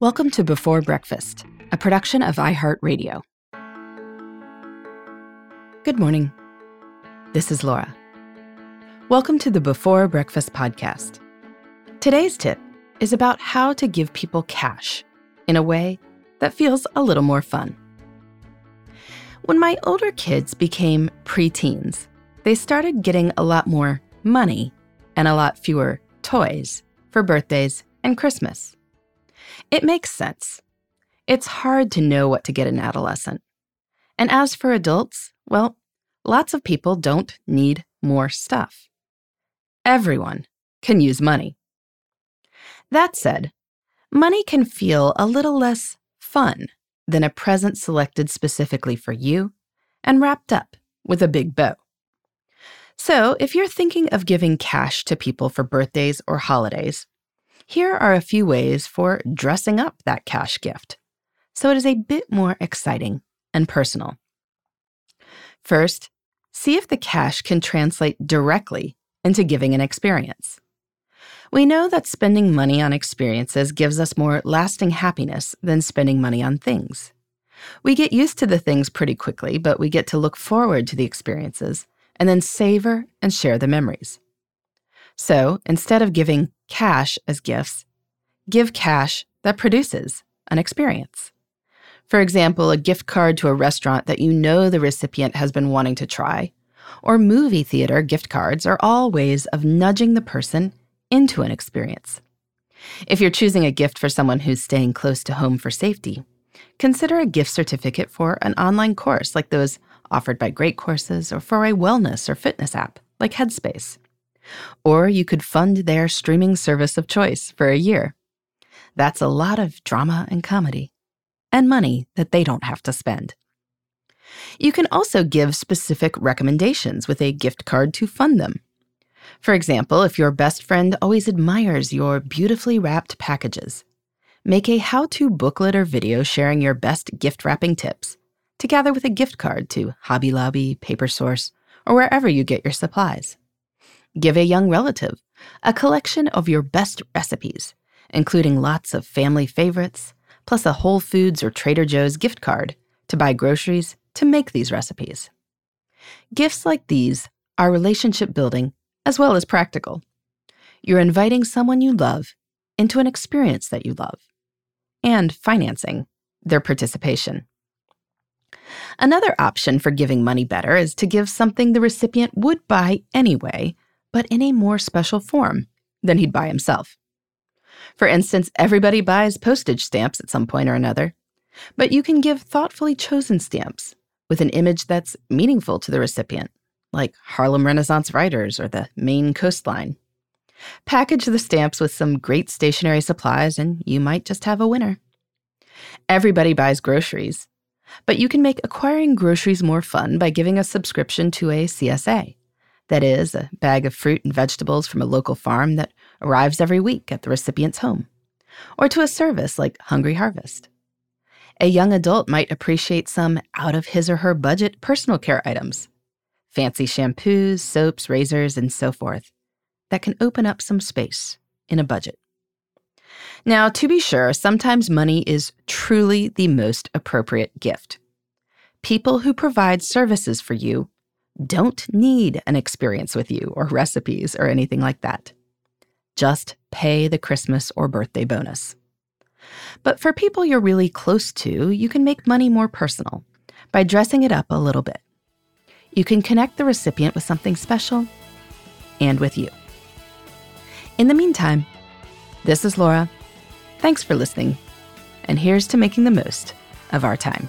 Welcome to Before Breakfast, a production of iHeartRadio. Good morning. This is Laura. Welcome to the Before Breakfast podcast. Today's tip is about how to give people cash in a way that feels a little more fun. When my older kids became preteens, they started getting a lot more money and a lot fewer toys for birthdays and Christmas. It makes sense. It's hard to know what to get an adolescent. And as for adults, well, lots of people don't need more stuff. Everyone can use money. That said, money can feel a little less fun than a present selected specifically for you and wrapped up with a big bow. So, if you're thinking of giving cash to people for birthdays or holidays, here are a few ways for dressing up that cash gift so it is a bit more exciting and personal. First, see if the cash can translate directly into giving an experience. We know that spending money on experiences gives us more lasting happiness than spending money on things. We get used to the things pretty quickly, but we get to look forward to the experiences and then savor and share the memories. So instead of giving cash as gifts, give cash that produces an experience. For example, a gift card to a restaurant that you know the recipient has been wanting to try, or movie theater gift cards are all ways of nudging the person into an experience. If you're choosing a gift for someone who's staying close to home for safety, consider a gift certificate for an online course like those offered by Great Courses or for a wellness or fitness app like Headspace. Or you could fund their streaming service of choice for a year. That's a lot of drama and comedy, and money that they don't have to spend. You can also give specific recommendations with a gift card to fund them. For example, if your best friend always admires your beautifully wrapped packages, make a how to booklet or video sharing your best gift wrapping tips, together with a gift card to Hobby Lobby, Paper Source, or wherever you get your supplies. Give a young relative a collection of your best recipes, including lots of family favorites, plus a Whole Foods or Trader Joe's gift card to buy groceries to make these recipes. Gifts like these are relationship building as well as practical. You're inviting someone you love into an experience that you love and financing their participation. Another option for giving money better is to give something the recipient would buy anyway but in a more special form than he'd buy himself. For instance, everybody buys postage stamps at some point or another, but you can give thoughtfully chosen stamps with an image that's meaningful to the recipient, like Harlem Renaissance writers or the Maine coastline. Package the stamps with some great stationery supplies, and you might just have a winner. Everybody buys groceries, but you can make acquiring groceries more fun by giving a subscription to a CSA that is, a bag of fruit and vegetables from a local farm that arrives every week at the recipient's home, or to a service like Hungry Harvest. A young adult might appreciate some out of his or her budget personal care items, fancy shampoos, soaps, razors, and so forth, that can open up some space in a budget. Now, to be sure, sometimes money is truly the most appropriate gift. People who provide services for you don't need an experience with you or recipes or anything like that. Just pay the Christmas or birthday bonus. But for people you're really close to, you can make money more personal by dressing it up a little bit. You can connect the recipient with something special and with you. In the meantime, this is Laura. Thanks for listening, and here's to making the most of our time.